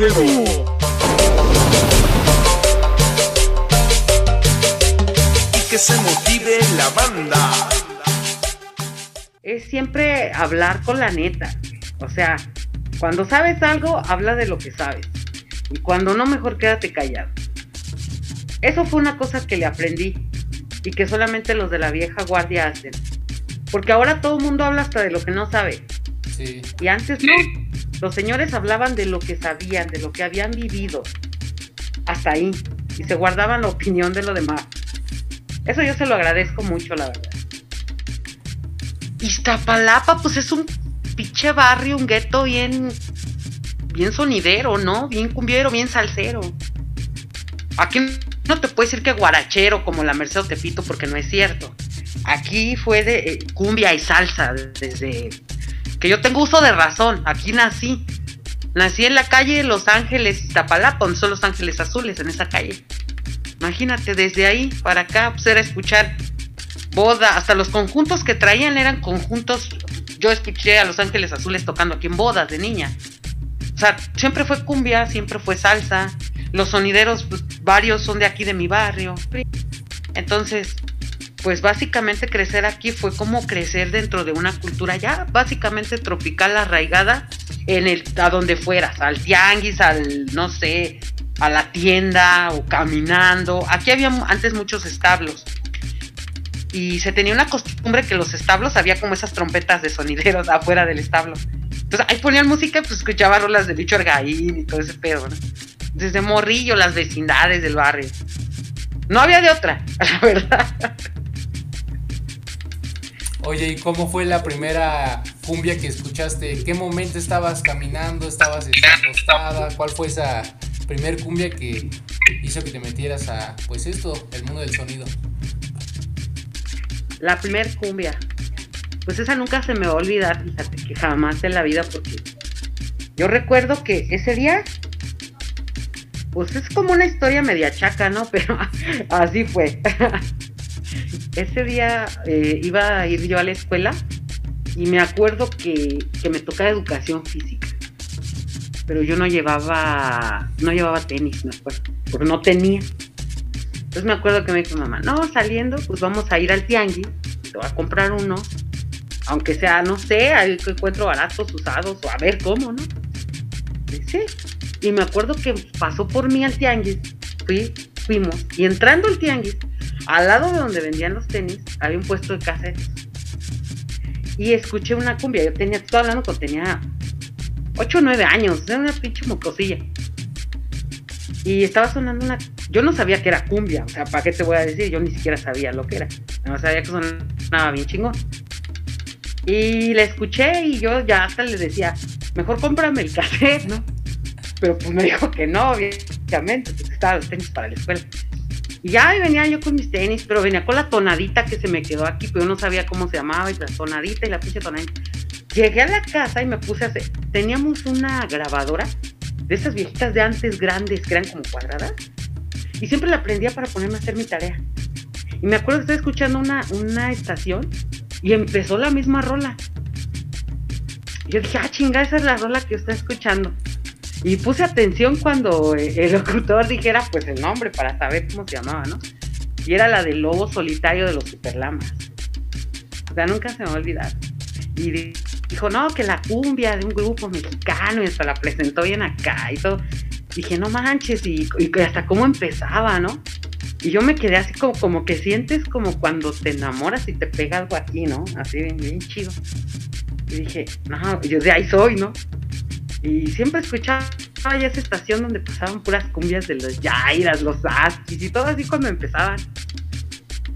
Y que se motive la banda. Es siempre hablar con la neta. O sea, cuando sabes algo, habla de lo que sabes. Y cuando no, mejor quédate callado. Eso fue una cosa que le aprendí y que solamente los de la vieja guardia hacen. Porque ahora todo el mundo habla hasta de lo que no sabe. Sí. Y antes no. Los señores hablaban de lo que sabían, de lo que habían vivido. Hasta ahí. Y se guardaban la opinión de lo demás. Eso yo se lo agradezco mucho, la verdad. Iztapalapa, pues es un pinche barrio, un gueto bien. bien sonidero, ¿no? Bien cumbiero, bien salsero. Aquí no te puedes decir que guarachero como la Merced Tepito porque no es cierto. Aquí fue de eh, cumbia y salsa desde que yo tengo uso de razón. Aquí nací. Nací en la calle Los Ángeles, Iztapalapa, son Los Ángeles Azules, en esa calle. Imagínate, desde ahí para acá, pues era escuchar boda, hasta los conjuntos que traían eran conjuntos. Yo escuché a Los Ángeles Azules tocando aquí en bodas de niña. O sea, siempre fue cumbia, siempre fue salsa. Los sonideros, pues, varios son de aquí de mi barrio. Entonces, pues básicamente crecer aquí fue como crecer dentro de una cultura ya básicamente tropical arraigada en el a donde fueras, al tianguis, al no sé, a la tienda o caminando. Aquí había antes muchos establos. Y se tenía una costumbre que los establos había como esas trompetas de sonideros afuera del establo. Entonces ahí ponían música y pues escuchaba rolas de Bicho Argaín y todo ese pedo, ¿no? Desde Morrillo, las vecindades del barrio. No había de otra, la verdad. Oye, ¿y cómo fue la primera cumbia que escuchaste? ¿En qué momento estabas caminando? ¿Estabas acostada? ¿Cuál fue esa primer cumbia que hizo que te metieras a, pues esto, el mundo del sonido? La primer cumbia. Pues esa nunca se me va a olvidar, fíjate, que jamás en la vida, porque yo recuerdo que ese día, pues es como una historia media chaca, ¿no? Pero así fue. ese día eh, iba a ir yo a la escuela y me acuerdo que, que me tocaba educación física. Pero yo no llevaba, no llevaba tenis, me acuerdo, porque no tenía. Entonces me acuerdo que me dijo mamá, no, saliendo, pues vamos a ir al tianguis, te voy a comprar uno, aunque sea, no sé, ahí encuentro baratos, usados, o a ver cómo, ¿no? Sí. Y me acuerdo que pasó por mí al tianguis, fui, fuimos, y entrando al tianguis, al lado de donde vendían los tenis, había un puesto de casetes. Y escuché una cumbia, yo tenía, estoy hablando cuando tenía 8 o 9 años, era una pinche mocosilla. Y estaba sonando una. Yo no sabía que era cumbia, o sea, ¿para qué te voy a decir? Yo ni siquiera sabía lo que era. No sabía que sonaba bien chingón. Y la escuché y yo ya hasta le decía, mejor cómprame el cassette, ¿no? Pero pues me dijo que no, obviamente, pues estaba los tenis para la escuela. Y ya venía yo con mis tenis, pero venía con la tonadita que se me quedó aquí, pero yo no sabía cómo se llamaba, y la tonadita y la pinche tonadita. Llegué a la casa y me puse a hacer. Teníamos una grabadora de esas viejitas de antes grandes que eran como cuadradas. Y siempre la prendía para ponerme a hacer mi tarea. Y me acuerdo que estaba escuchando una, una estación y empezó la misma rola. Yo dije, ah, chinga, esa es la rola que está escuchando. Y puse atención cuando el locutor dijera pues el nombre para saber cómo se llamaba, ¿no? Y era la del lobo solitario de los superlamas. O sea, nunca se me va a olvidar. Y dijo, no, que la cumbia de un grupo mexicano y hasta la presentó bien acá y todo. Dije, no manches, y, y hasta cómo empezaba, ¿no? Y yo me quedé así como, como que sientes como cuando te enamoras y te pega algo aquí, ¿no? Así bien, bien chido. Y dije, no, yo de ahí soy, ¿no? Y siempre escuchaba ya esa estación donde pasaban puras cumbias de los Yairas, los Askis y todo así cuando empezaban.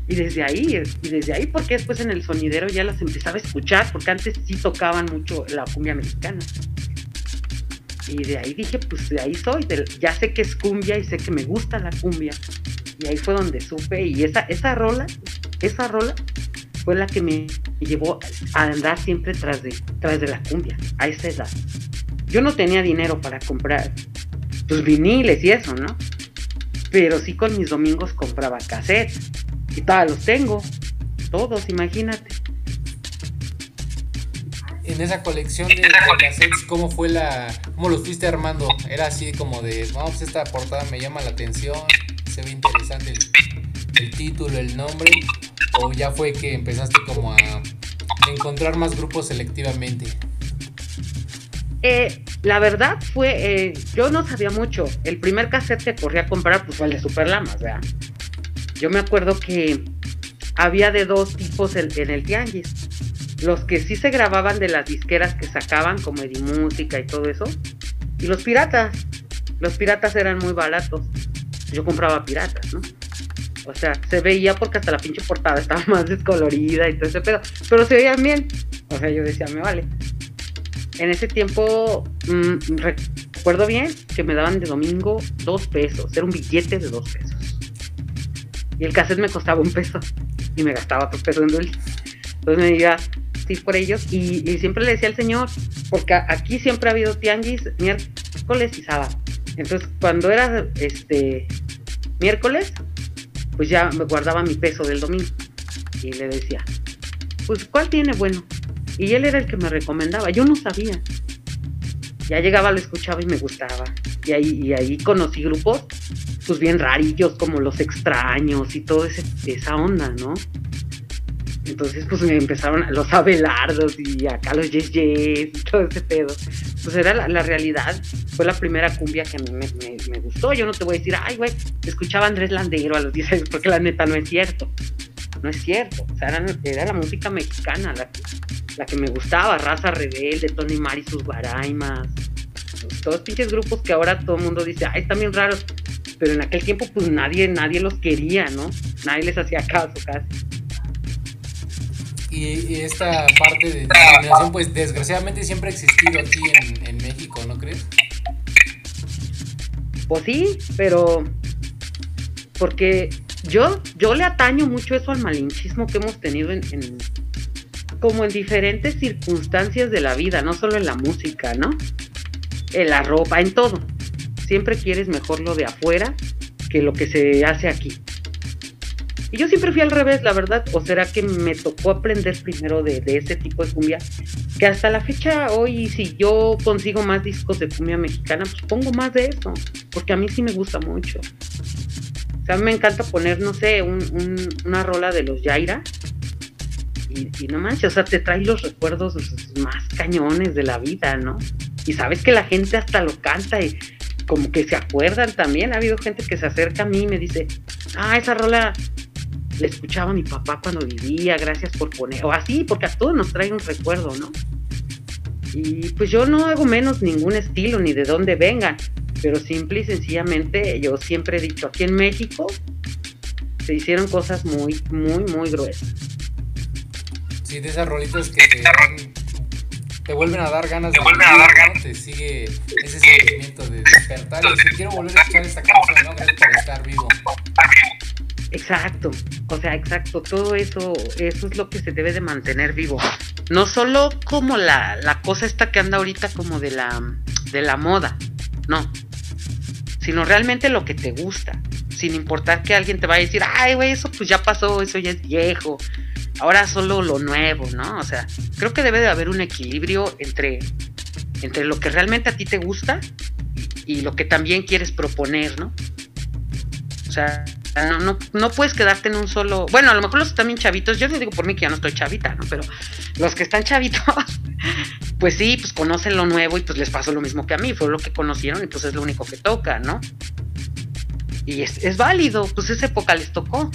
Y desde ahí, y desde ahí, porque después en el sonidero ya las empezaba a escuchar, porque antes sí tocaban mucho la cumbia mexicana. Y de ahí dije, pues de ahí soy, ya sé que es cumbia y sé que me gusta la cumbia. Y ahí fue donde supe, y esa, esa rola, esa rola fue la que me llevó a andar siempre tras de, tras de la cumbia, a esa edad. Yo no tenía dinero para comprar pues viniles y eso, ¿no? Pero sí con mis domingos compraba cassettes. Y todavía los tengo. Todos, imagínate. en esa colección de, de cassettes, ¿cómo fue la, cómo los fuiste armando? Era así como de, no, pues esta portada me llama la atención, se ve interesante el, el título, el nombre, o ya fue que empezaste como a encontrar más grupos selectivamente. Eh, la verdad fue, eh, yo no sabía mucho. El primer cassette que corrí a comprar pues, fue el de Super Lamas, ¿verdad? Yo me acuerdo que había de dos tipos en, el tianguis. Los que sí se grababan de las disqueras que sacaban, como Edimúsica y todo eso. Y los piratas. Los piratas eran muy baratos. Yo compraba piratas, ¿no? O sea, se veía porque hasta la pinche portada estaba más descolorida y todo ese pedo. Pero se veían bien. O sea, yo decía, me vale. En ese tiempo, mmm, recuerdo bien que me daban de domingo dos pesos. Era un billete de dos pesos. Y el cassette me costaba un peso. Y me gastaba otro peso en dulce. Entonces me iba sí por ellos. Y, y, siempre le decía al señor, porque aquí siempre ha habido tianguis miércoles y sábado. Entonces, cuando era este miércoles, pues ya me guardaba mi peso del domingo. Y le decía, pues, ¿cuál tiene bueno? Y él era el que me recomendaba. Yo no sabía. Ya llegaba, lo escuchaba y me gustaba. Y ahí, y ahí conocí grupos, pues bien rarillos, como los extraños y toda esa onda, ¿no? Entonces, pues me empezaron los Abelardos y acá los Yes Yes y todo ese pedo. Pues era la, realidad. Fue la primera cumbia que a mí me, me, me, gustó. Yo no te voy a decir, ay, güey, escuchaba Andrés Landero a los 10 años, porque la neta no es cierto. No es cierto. O sea, era, era la música mexicana la que, la que me gustaba. Raza Rebelde, Tony Mari, sus Baraimas. Todos pinches grupos que ahora todo el mundo dice, ay, están bien raros. Pero en aquel tiempo, pues nadie, nadie los quería, ¿no? Nadie les hacía caso casi y, esta parte de discriminación, pues desgraciadamente siempre ha existido aquí en, en, México, ¿no crees? Pues sí, pero porque yo, yo le ataño mucho eso al malinchismo que hemos tenido en, en como en diferentes circunstancias de la vida, no solo en la música, ¿no? En la ropa, en todo. Siempre quieres mejor lo de afuera que lo que se hace aquí. Y yo siempre fui al revés, la verdad. ¿O será que me tocó aprender primero de, de, ese tipo de cumbia? Que hasta la fecha, hoy, si yo consigo más discos de cumbia mexicana, pues pongo más de eso. Porque a mí sí me gusta mucho. O sea, me encanta poner, no sé, un, un, una rola de los Yaira. Y, no manches, o sea, te trae los recuerdos más cañones de la vida, ¿no? Y sabes que la gente hasta lo canta y como que se acuerdan también. Ha habido gente que se acerca a mí y me dice, ah, esa rola le escuchaba mi papá cuando vivía, gracias por poner, o así, porque a todos nos trae un recuerdo, ¿no? Y pues yo no hago menos ningún estilo ni de dónde vengan, pero simple y sencillamente yo siempre he dicho, aquí en México se hicieron cosas muy, muy, muy gruesas. Sí, de esas rolitas que te, dan, te vuelven a dar ganas te de vuelven a dar ganas. te sigue ese sentimiento de despertar y decir, quiero volver a escuchar esta canción, ¿no? Gracias por estar vivo. Exacto, o sea, exacto, todo eso, eso es lo que se debe de mantener vivo. No solo como la, la cosa esta que anda ahorita como de la, de la moda, no, sino realmente lo que te gusta, sin importar que alguien te vaya a decir, ay, güey, eso pues ya pasó, eso ya es viejo, ahora solo lo nuevo, ¿no? O sea, creo que debe de haber un equilibrio entre, entre lo que realmente a ti te gusta y, lo que también quieres proponer, ¿no? O sea, no, no, no, puedes quedarte en un solo. Bueno, a lo mejor los bien chavitos, yo no digo por mí que ya no estoy chavita, ¿no? Pero los que están chavitos, pues sí, pues conocen lo nuevo y pues les pasó lo mismo que a mí, fue lo que conocieron y pues es lo único que toca, ¿no? Y es, es válido, pues esa época les tocó,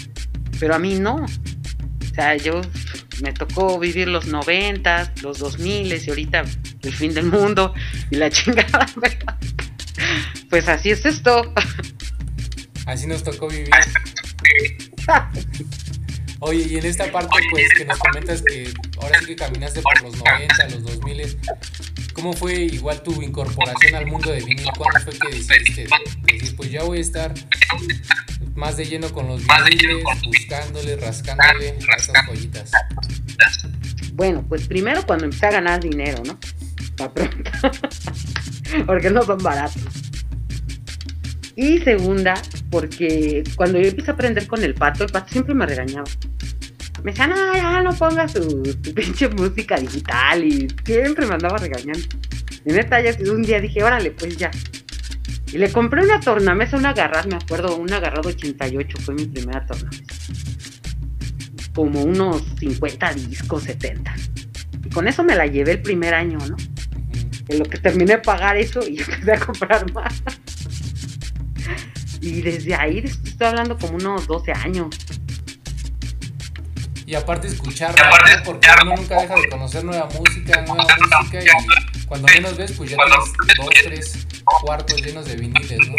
pero a mí no. Sea, yo me tocó vivir los noventas, los dos miles y ahorita el fin del mundo y la chingada. Pues así es esto. Así nos tocó vivir. Oye, y en esta parte, pues, que nos comentas que ahora sí que caminaste por los 90, los 2000, ¿cómo fue igual tu incorporación al mundo de vinil? ¿Cuándo fue que decidiste decir, pues ya voy a estar más de lleno con los viniles, buscándole, rascándole a esas joyitas? Bueno, pues primero cuando empecé a ganar dinero, ¿no? Para pronto. Porque no son baratos. Y segunda, porque cuando yo empecé a aprender con el pato, el pato siempre me regañaba. Me decían, no, ya no pongas tu, tu pinche música digital y siempre me andaba regañando. Y neta, ya un día dije, órale, pues ya. Y le compré una tornamesa, una agarrad, me acuerdo, una agarrad 88, fue mi primera tornamesa. Como unos 50 discos, 70. Y con eso me la llevé el primer año, ¿no? En lo que terminé de pagar eso y empecé a comprar más. Y desde ahí estoy hablando como unos 12 años. Y aparte escuchar, ¿no? porque uno nunca deja de conocer nueva música, nueva música y cuando menos ves, pues ya tienes dos, tres cuartos llenos de viniles, ¿no?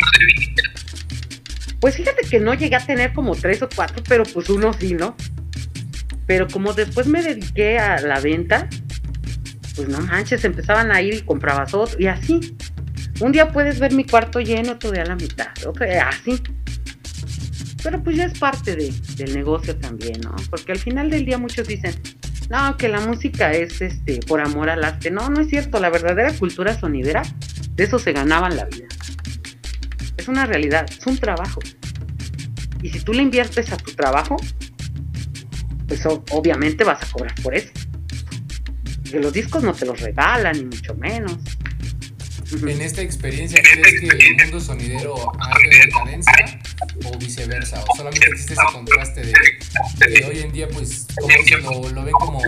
Pues fíjate que no llegué a tener como tres o cuatro, pero pues uno sí, ¿no? Pero como después me dediqué a la venta, pues no manches, empezaban a ir y comprabas otro, y así. Un día puedes ver mi cuarto lleno, otro día la mitad, otro día así. Pero pues ya es parte de, del negocio también, ¿no? Porque al final del día muchos dicen, no, que la música es este por amor al arte. No, no es cierto, la verdadera cultura sonidera, de eso se ganaban la vida. Es una realidad, es un trabajo. Y si tú le inviertes a tu trabajo, pues obviamente vas a cobrar por eso. Que los discos no te los regalan, ni mucho menos. En esta experiencia, ¿crees que el mundo sonidero ha de decadencia o viceversa? ¿O solamente existe ese contraste de, de hoy en día, pues, como dicen, lo, lo ven como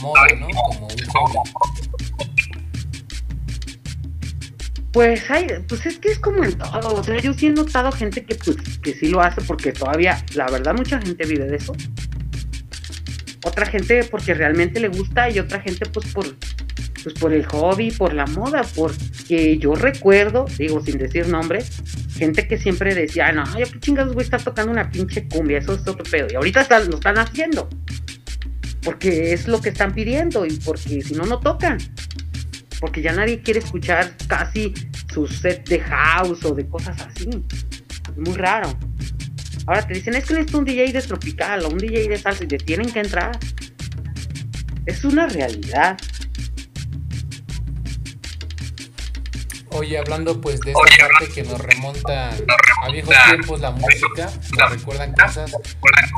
moda, ¿no? Como un hobby. Pues hay, pues es que es como en todo, o sea, yo sí he notado gente que pues que sí lo hace porque todavía, la verdad, mucha gente vive de eso. Otra gente porque realmente le gusta y otra gente pues por pues por el hobby, por la moda, porque yo recuerdo, digo sin decir nombre, gente que siempre decía, no, yo qué chingados voy a estar tocando una pinche cumbia, eso es otro pedo. Y ahorita están, lo están haciendo. Porque es lo que están pidiendo y porque si no, no tocan. Porque ya nadie quiere escuchar casi su set de house o de cosas así. Es muy raro. Ahora te dicen, es que necesito un DJ de tropical o un DJ de salsa y te tienen que entrar. Es una realidad. Oye, hablando pues de esta parte que nos remonta a viejos tiempos la música, nos recuerdan cosas.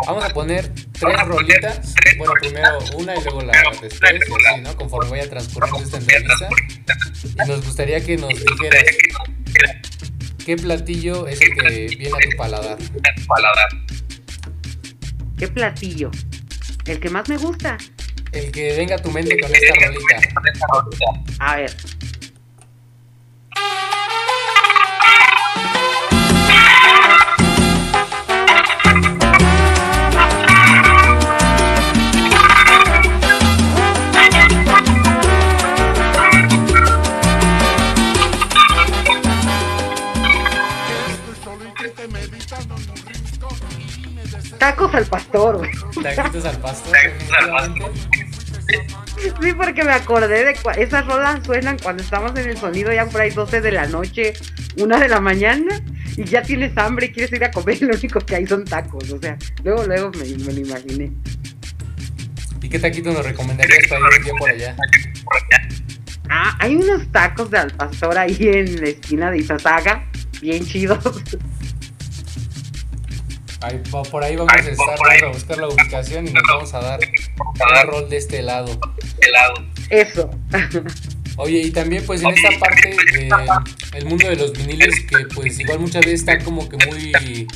Vamos a poner tres rolitas. Bueno, primero una y luego la después, y así, ¿no? Conforme vaya transcurriendo esta entrevista. Y nos gustaría que nos dijeras qué platillo es el que viene a tu paladar. ¿Qué platillo? El que más me gusta. El que venga a tu mente con esta rolita. A ver. Tacos al pastor, güey. Taquitos al pastor. Sí, porque me acordé de esas rolas suenan cuando estamos en el sonido ya por ahí 12 de la noche, una de la mañana, y ya tienes hambre y quieres ir a comer, y lo único que hay son tacos. O sea, luego, luego me, me lo imaginé. ¿Y qué taquito nos recomendarías para ir un día por allá? Ah, hay unos tacos de al pastor ahí en la esquina de Izazaga, bien chidos. Ahí, por ahí vamos a estar, vamos a buscar la ubicación y nos vamos a dar un rol de este lado. Eso. Oye, y también pues en esta parte de el mundo de los viniles que pues igual muchas veces está como que muy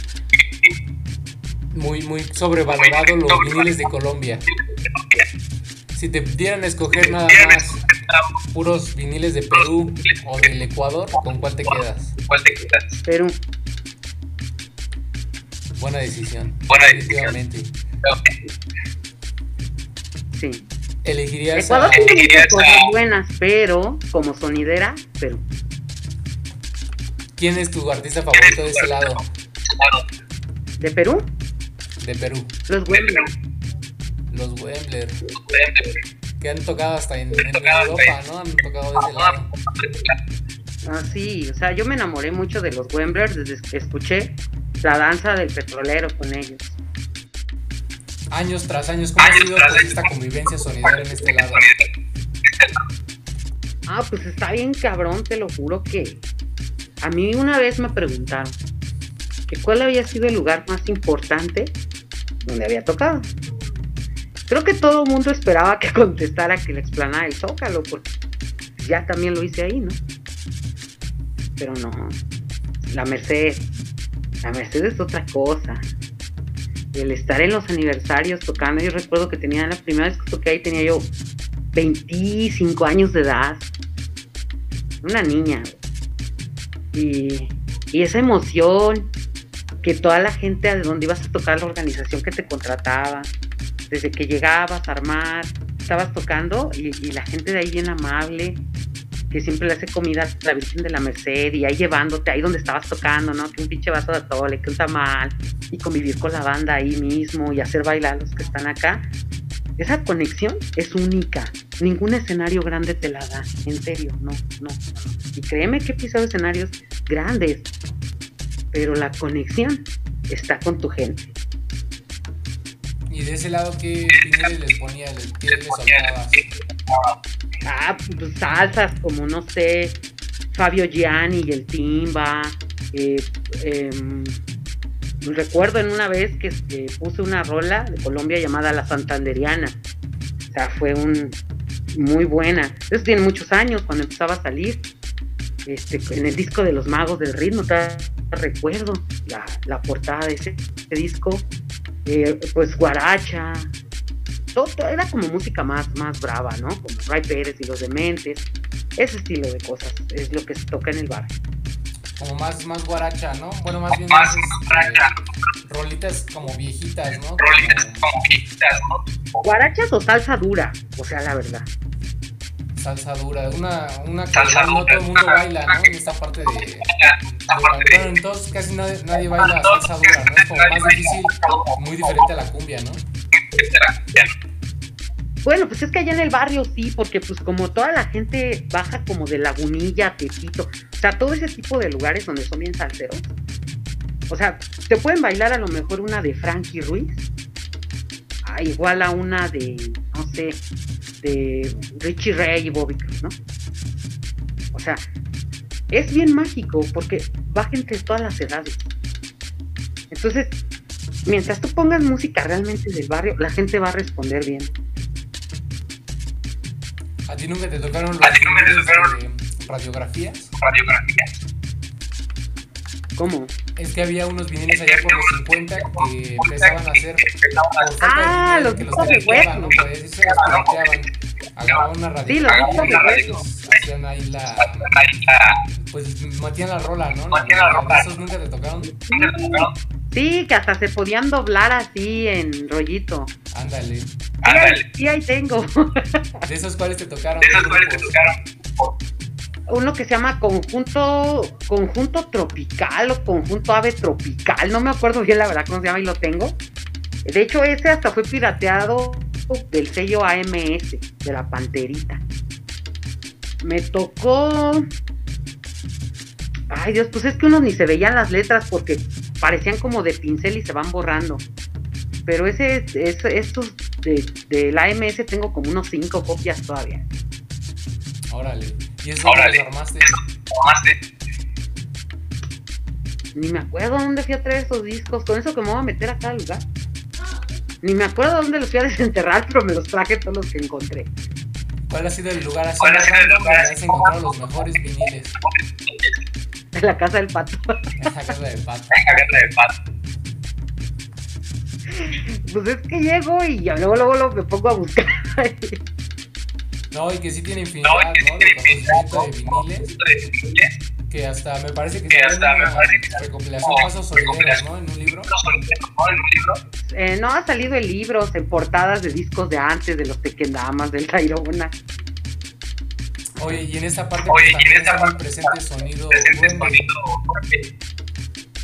muy muy sobrevalorado los viniles de Colombia. Si te dieran a escoger nada más puros viniles de Perú o del Ecuador, ¿con cuál te quedas? Pero Buena decisión. Buena Definitivamente. sí. Elegirías Ecuador a, tiene muchas cosas a- buenas, pero como sonidera, pero ¿Quién es tu artista favorito de ese lado? de Perú, De Perú. los Wembley. Los Wembler. Que han tocado hasta en, en Europa, ¿no? Han tocado de ese lado. Ah, sí, o sea, yo me enamoré mucho de los Wemblers desde que escuché la danza del petrolero con ellos. Años tras años, ¿cómo ha sido pues, esta convivencia sonidera en este lado? Ah, pues está bien cabrón, te lo juro que a mí una vez me preguntaron que cuál había sido el lugar más importante donde había tocado. creo que todo el mundo esperaba que contestara que la explanada el Zócalo, porque ya también lo hice ahí, ¿no? Pero no, la Merced, la Merced es otra cosa. El estar en los aniversarios tocando, yo recuerdo que tenía la primera vez que toqué ahí, tenía yo 25 años de edad, una niña. Y, y esa emoción, que toda la gente de donde ibas a tocar, la organización que te contrataba, desde que llegabas a armar, estabas tocando y, y la gente de ahí bien amable, que siempre le hace comida a la Virgen de la Merced y ahí llevándote ahí donde estabas tocando, ¿no? Que un pinche vaso de atole, que un tamal y convivir con la banda ahí mismo y hacer bailar a los que están acá. Esa conexión es única. Ningún escenario grande te la da. En serio, no, no. Y créeme que he pisado escenarios grandes, pero la conexión está con tu gente. Y de ese lado, ¿qué les ponías? ¿Qué les soltabas? Ah, pues salsas como, no sé, Fabio Gianni y el Timba. Eh, em, recuerdo en una vez que este, puse una rola de Colombia llamada La Santanderiana. O sea, fue un muy buena. Eso tiene muchos años cuando empezaba a salir. Este, en el disco de los magos del ritmo, recuerdo la, portada de ese, ese disco. Eh, pues Guaracha. Todo, todo era como música más, más brava, ¿no? Como Ray Pérez y los Dementes. Ese estilo de cosas es lo que se toca en el bar. Como más, más guaracha, ¿no? Bueno, más bien más, este, rolitas como viejitas, ¿no? Rolitas como viejitas, ¿no? Guarachas o salsa dura, o sea, la verdad. Salsa dura, una, una que Salsa no dura, todo el mundo baila, ¿no? En esta parte de... de- parte de- bueno, entonces casi nadie, nadie baila salsa dura, ¿no? Es como más difícil, muy diferente a la cumbia, ¿no? Bueno, pues es que allá en el barrio sí, porque pues como toda la gente baja como de Lagunilla, Tepito, o sea, todo ese tipo de lugares donde son bien salseros. O sea, te pueden bailar a lo mejor una de Frankie Ruiz, ah, igual a una de, no sé, de Richie Ray y Bobby Cruz, ¿no? O sea, es bien mágico porque va gente de todas las edades. Entonces, mientras tú pongas música realmente del barrio, la gente va a responder bien. ¿A ti nunca te tocaron los ¿A ti nunca te viniles tocaron? de radiografías? Radiografía. ¿Cómo? Es que había unos viniles allá por los 50 que empezaban a hacer por falta Ah, de dinero los que los. Pues eso los pirateaban. Agarraban una Sí, los radiografía y pues, hacían ahí la... Pues matían la rola, ¿no? Matían la rola. ¿Esos nunca te tocaron? Sí, que hasta se podían doblar así en rollito. Ándale. Sí, Ándale. sí, ahí tengo. ¿De esos cuáles te tocaron? De esas ¿Qué cuales te tocaron. Uno que se llama conjunto conjunto tropical o conjunto ave tropical. No me acuerdo bien la verdad cómo se llama y lo tengo. De hecho, ese hasta fue pirateado del sello AMS, de la Panterita. Me tocó. Ay Dios, pues es que unos ni se veían las letras porque parecían como de pincel y se van borrando. Pero ese, ese estos de, del AMS tengo como unos cinco copias todavía. Órale. ¿Y eso Órale. los armaste? Tomaste. Ni me acuerdo dónde fui a traer esos discos. Con eso que me voy a meter a cada lugar. Ni me acuerdo dónde los fui a desenterrar, pero me los traje todos los que encontré. ¿Cuál ha sido el lugar así ¿Cuál ha sido el lugar donde así has encontrado los mejores viniles? En la casa del pato. La casa de Pato. Agarra de pato. Pues es que llego y ya luego, luego, luego me pongo a buscar. No, y que sí tiene infinidad, No, y que sí ¿no? tiene De de infinidad, viniles. De viniles. Que hasta me parece que, Que hasta me parece que- recopilación Pasos recopilación. ¿no? En un libro. No solo te tocó en un libro. Eh, no, ha salido en libros, en portadas de discos de antes, de los Tequendamas, del Tairona. Oye, y en esta parte Oye, pues, y en también esta parte presente sonido Presente duende. sonido.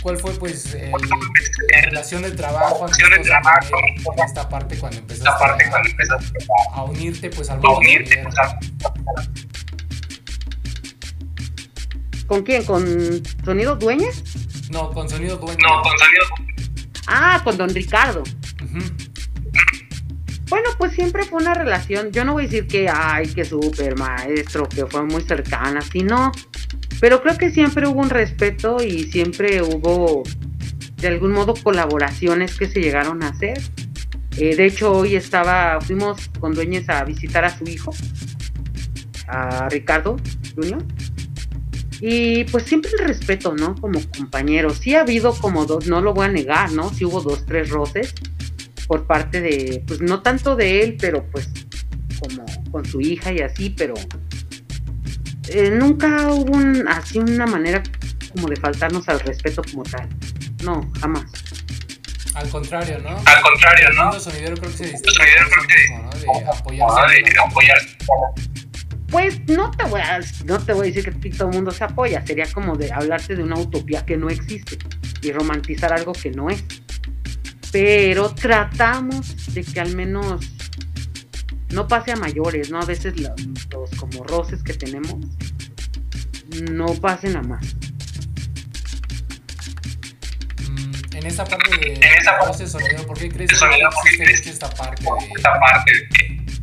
¿Cuál fue pues el- la relación del trabajo Relación trabajo, en esta parte cuando empezaste Esta parte a, cuando empezaste a unirte pues al a mundo unirte. sea, ¿Con quién? ¿Con Sonido Dueñas? No, con sonido duende. No, con sonido. Ah, con Don Ricardo. Ujú. Bueno, pues siempre fue una relación. Yo no voy a decir que, ay, que súper maestro, que fue muy cercana, sino. Pero creo que siempre hubo un respeto y siempre hubo, de algún modo, colaboraciones que se llegaron a hacer. Eh, de hecho, hoy estaba, fuimos con dueños a visitar a su hijo, a Ricardo Junior. Y pues siempre el respeto, ¿no? Como compañero. Sí ha habido como dos, no lo voy a negar, ¿no? Sí hubo dos, tres roces por parte de, pues no tanto de él, pero pues como con su hija y así, pero eh, nunca hubo un, así una manera como de faltarnos al respeto como tal. No, jamás. Al contrario, ¿no? Al contrario, ¿no? mundo sonidero creo que se distingue sonidero por creo eso que- mismo, ¿no? De. Ah, apoyar. Pues no te voy a, no te voy a decir que todo el mundo se apoya, sería como de hablarte de una utopía que no existe y romantizar algo que no es. Pero tratamos de que al menos no pase a mayores, ¿no? A veces lo- los como roces que tenemos no pasen a más. Mm, en esta parte de En esa parte- ¿por qué crees que Sonidero, ¿por qué existe crees mucho esta parte de Esta parte de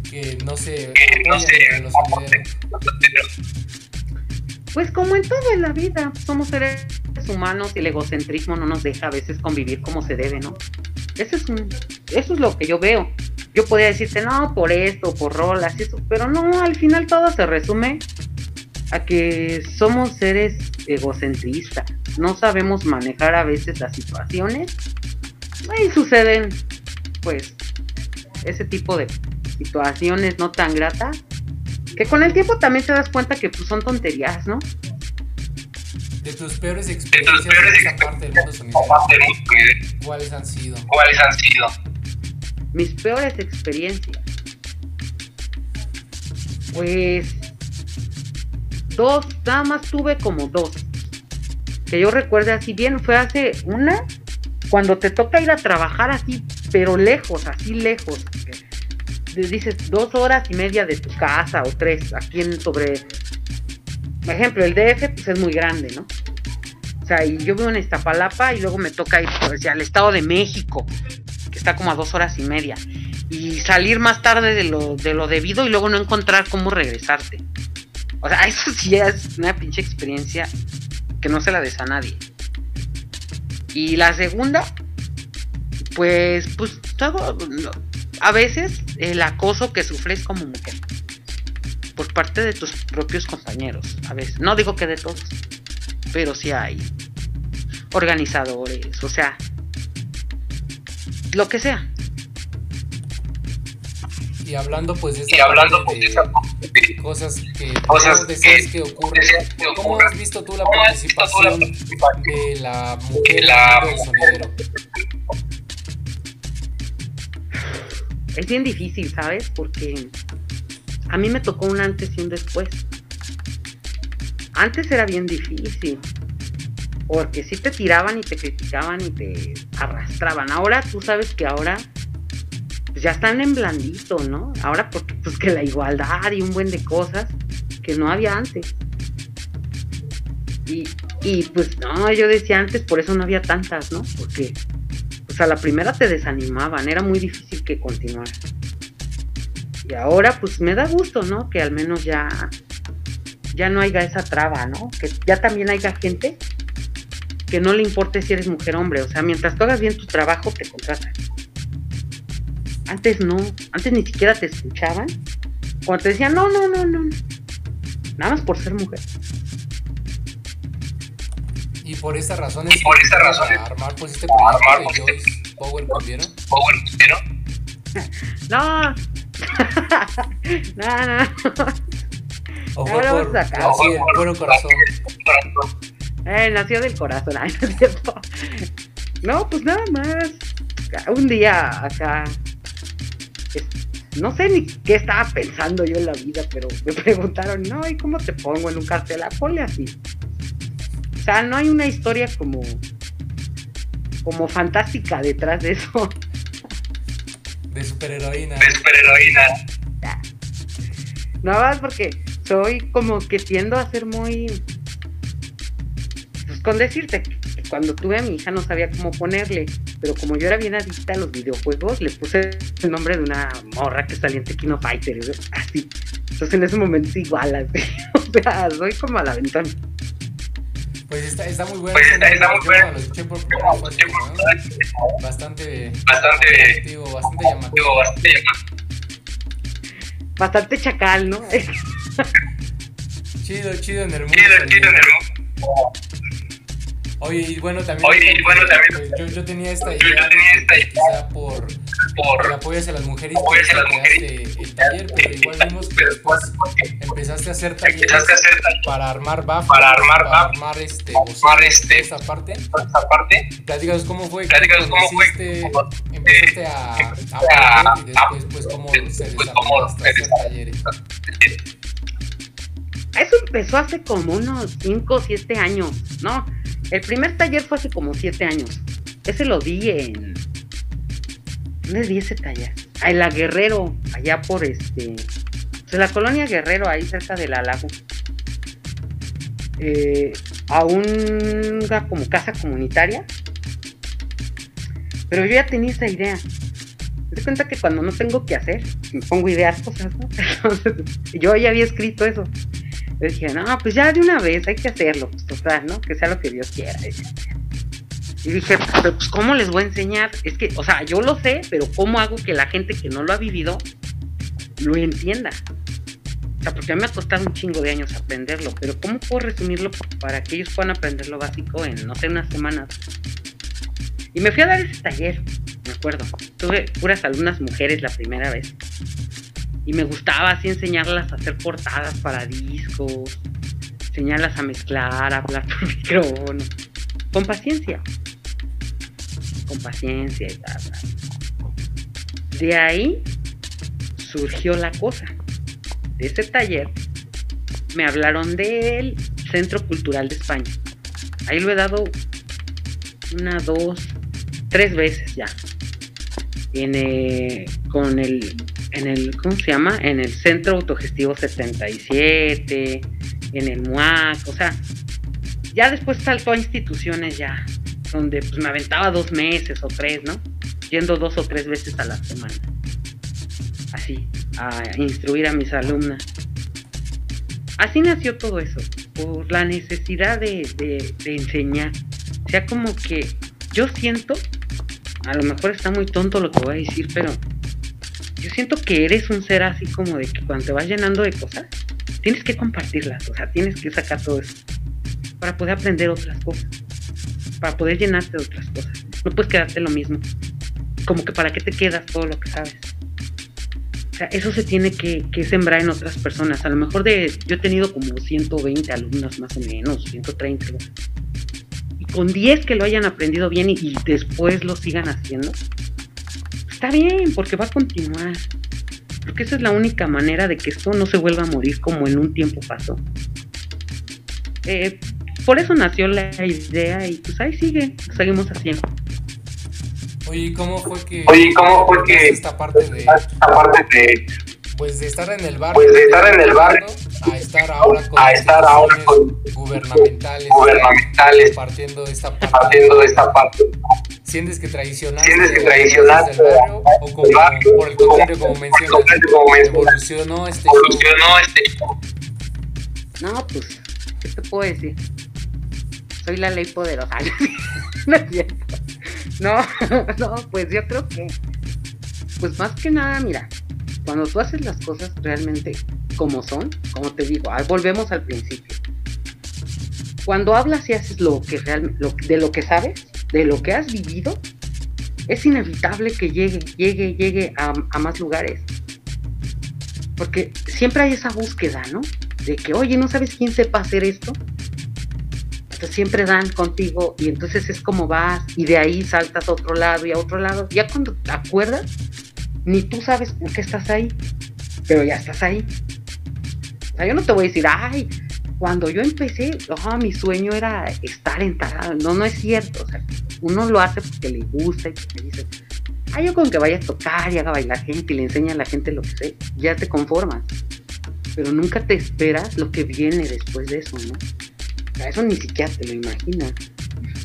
que no se que no entre los sonideros? Pues como en todo en la vida, somos seres humanos y el egocentrismo no nos deja a veces convivir como se debe, ¿no? Eso es, eso es lo que yo veo. Yo podría decirte, no, por esto, por rolas eso, pero no, al final todo se resume a que somos seres egocentristas. No sabemos manejar a veces las situaciones y suceden, pues, ese tipo de situaciones no tan gratas que con el tiempo también te das cuenta que pues, son tonterías, ¿no? De tus peores experiencias peores en esta parte del mundo sonidero, parte de ¿cuáles han sido? cuáles han sido. Mis peores experiencias. Pues dos, nada más tuve como dos. Que yo recuerde así bien, fue hace una, cuando te toca ir a trabajar así, pero lejos, así lejos. Dices dos horas y media de tu casa o tres, aquí en sobre. Por ejemplo, el DF pues es muy grande, ¿no? O sea, y yo vivo en Iztapalapa y luego me toca ir pues, al Estado de México, que está como a dos horas y media. Y salir más tarde de lo, de lo debido y luego no encontrar cómo regresarte. O sea, eso sí es una pinche experiencia que no se la des a nadie. Y la segunda, pues, pues todo, a veces el acoso que sufres como mujer por parte de tus propios compañeros. A veces, no digo que de todos, pero sí hay organizadores, o sea, lo que sea. Y hablando pues de Y esta hablando parte de esa de cosas que Cosas no deseas que que que ¿cómo has visto tú la ¿Cómo has visto tú la participación de la mujer en la el sonidero? Es bien difícil, ¿sabes? Porque a mí me tocó un antes y un después. Antes era bien difícil. Porque sí te tiraban y te criticaban y te arrastraban. Ahora tú sabes que ahora pues ya están en blandito, ¿no? Ahora porque pues que la igualdad y un buen de cosas que no había antes. Y, y pues no, yo decía antes, por eso no había tantas, ¿no? Porque pues a la primera te desanimaban, era muy difícil que continuara. Y ahora pues me da gusto, ¿no? Que al menos ya ya no haya esa traba, ¿no? Que ya también haya gente que no le importe si eres mujer o hombre, o sea, mientras tú hagas bien tu trabajo te contratan. Antes no, antes ni siquiera te escuchaban. Cuando te decían, no, no, no, no. Nada más por ser mujer. Y por esta razón es Y por esta que razón a es- armar pues este armar, de pues, Joyce Power. Power. No. no, no. O fue por a sacar. así el puro corazón. Eh, nació del corazón, ay, no es cierto. No, pues nada más. Un día acá. No sé ni qué estaba pensando yo en la vida, pero me preguntaron, no, ¿y cómo te pongo en un cartel? Ah, ponle así. O sea, no hay una historia como. como fantástica detrás de eso. De superheroína. De superheroína. Nada más porque soy como que tiendo a ser muy. Pues con decirte que cuando tuve a mi hija no sabía cómo ponerle, pero como yo era bien adicta a los videojuegos, le puse el nombre de una morra que salía en Tequino Fighter, así. Entonces en ese momento igual, así. O sea, soy como a la ventana. Pues está, está muy bueno. Pues está- está muy Yo bueno. Lo escuché por Yo primera lo vez, escuché por ¿no? primera vez. Bastante. Bastante- atractivo, bastante llamativo. Bastante llamativo. Bastante chacal, ¿no? Chido, chido en el mundo. Chido, chido en el sonido. Oye, y bueno, también. Oye, y bueno, también- yo, yo tenía esta Yo- yo idea. tenía esta idea. Quizá por. Por el apoyo hacia las mujeres. Hacia las el taller, pero igual vimos que después empezaste a hacer talleres a hacer para armar baffles, Para armar para armar este, armar este- esta parte. esa parte. Platícanos cómo fue Platícanos cómo fue empezaste a, a empezaste a- y después pues cómo se desarrolló hacer talleres. Eso empezó hace como unos 5 o 7 años, ¿no? El primer taller fue hace como 7 años. Ese lo di en. ¿Dónde di ese taller? Ah, en la Guerrero, allá por este. pues, en la colonia Guerrero, ahí cerca del lago. Eh, a una como casa comunitaria. Pero yo ya tenía esa idea. Me doy cuenta que cuando no tengo que hacer, me pongo ideas cosas, yo ya había escrito eso. Yo dije, no, pues ya de una vez hay que hacerlo, pues total, ¿no? Que sea lo que Dios quiera. Y dije, pero pues ¿cómo les voy a enseñar? Es que, o sea, yo lo sé, pero ¿cómo hago que la gente que no lo ha vivido lo entienda? O sea, porque a mí me ha costado un chingo de años aprenderlo, pero ¿cómo puedo resumirlo para que ellos puedan aprender lo básico en, no sé, unas semanas? Y me fui a dar ese taller, me acuerdo. Tuve puras alumnas mujeres la primera vez. Y me gustaba así enseñarlas a hacer portadas para discos, enseñarlas a mezclar, a hablar por micrófono. Con paciencia. Paciencia y tal. De ahí surgió la cosa. De ese taller me hablaron del Centro Cultural de España. Ahí lo he dado una, dos, tres veces ya. En, eh, con el, en el, ¿cómo se llama? En el Centro Autogestivo 77, en el MUAC, o sea, ya después saltó a instituciones ya, donde pues me aventaba dos meses o tres, ¿no? Yendo dos o tres veces a la semana. Así, a instruir a mis alumnas. Así nació todo eso, por la necesidad de, de, de enseñar. O sea, como que yo siento, a lo mejor está muy tonto lo que voy a decir, pero yo siento que eres un ser así como de que cuando te vas llenando de cosas, tienes que compartirlas, o sea, tienes que sacar todo eso para poder aprender otras cosas, para poder llenarte de otras cosas. No puedes quedarte lo mismo. Como que para qué te quedas todo lo que sabes. O sea, eso se tiene que, que sembrar en otras personas. A lo mejor de, yo he tenido como 120 alumnos más o menos, 130. ¿no? Y con 10 que lo hayan aprendido bien y, y después lo sigan haciendo, está bien, porque va a continuar. Porque esa es la única manera de que esto no se vuelva a morir como en un tiempo pasó. Eh, por eso nació la idea y pues ahí sigue, seguimos haciendo. Oye, ¿y ¿cómo fue que Oye, ¿y cómo fue que- esta parte de Aparte de, pues de estar en el bar Pues de estar en el bar, a estar ahora con a estar ahora instituciones gubernamentales gubernamentales compartiendo esta parte partiendo de esta parte? sientes que traicionaste Sientes que traicionaste del barrio o como, el barrio, por el contrario como mencionas evolucionó este evolucionó este No, pues, ¿qué te puedo decir? Soy la ley poderosa. no. No, pues yo creo que, pues más que nada, mira, cuando tú haces las cosas realmente como son, como te digo, ahí volvemos al principio. Cuando hablas y haces lo que realmente, de lo que sabes, de lo que has vivido, es inevitable que llegue, llegue, llegue a, a más lugares. Porque siempre hay esa búsqueda, ¿no? de que, oye, ¿no sabes quién sepa hacer esto? Siempre dan contigo y entonces es como vas y de ahí saltas a otro lado y a otro lado. Ya cuando te acuerdas, ni tú sabes por qué estás ahí, pero ya estás ahí. O sea, yo no te voy a decir, ay, cuando yo empecé, oh, mi sueño era estar en tal. No, no es cierto. O sea, uno lo hace porque le gusta y porque dice, ah, yo con que vaya a tocar y haga bailar gente y le enseña a la gente lo que sé, ya te conformas pero nunca te esperas lo que viene después de eso, ¿no? O sea, eso ni siquiera te lo imaginas.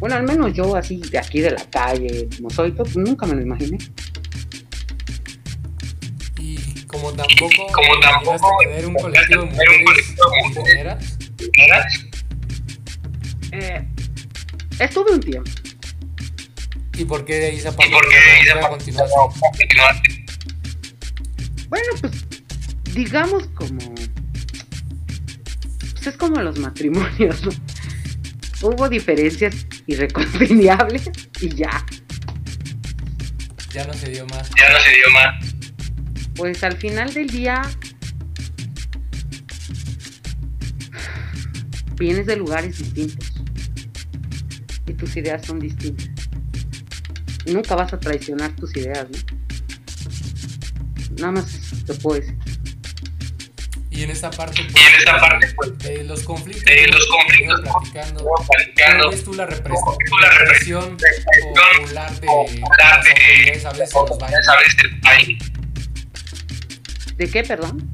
Bueno, al menos yo así de aquí de la calle, como soy, pues nunca me lo imaginé. y como tampoco Como tampoco tener un colectivo de mujeres. Eh, estuve un tiempo. ¿Y por qué de ahí esa parte? ¿Y por qué de ahí esa parte? Bueno, pues digamos como... Es como los matrimonios, ¿no? Hubo diferencias irreconciliables y ya. Ya no se dio más. Ya no se dio más. Pues al final del día vienes de lugares distintos y tus ideas son distintas. Y nunca vas a traicionar tus ideas, ¿no? Nada más te puedo decir. Y en esta parte, pues, Y en esta parte, pues, de los conflictos, de los conflictos, platicando, ¿cómo ves tú la, repres- ¿Cómo ves tú la represión represión popular de popular las de- autoridades a veces en los baños? a veces hay ¿De qué, perdón?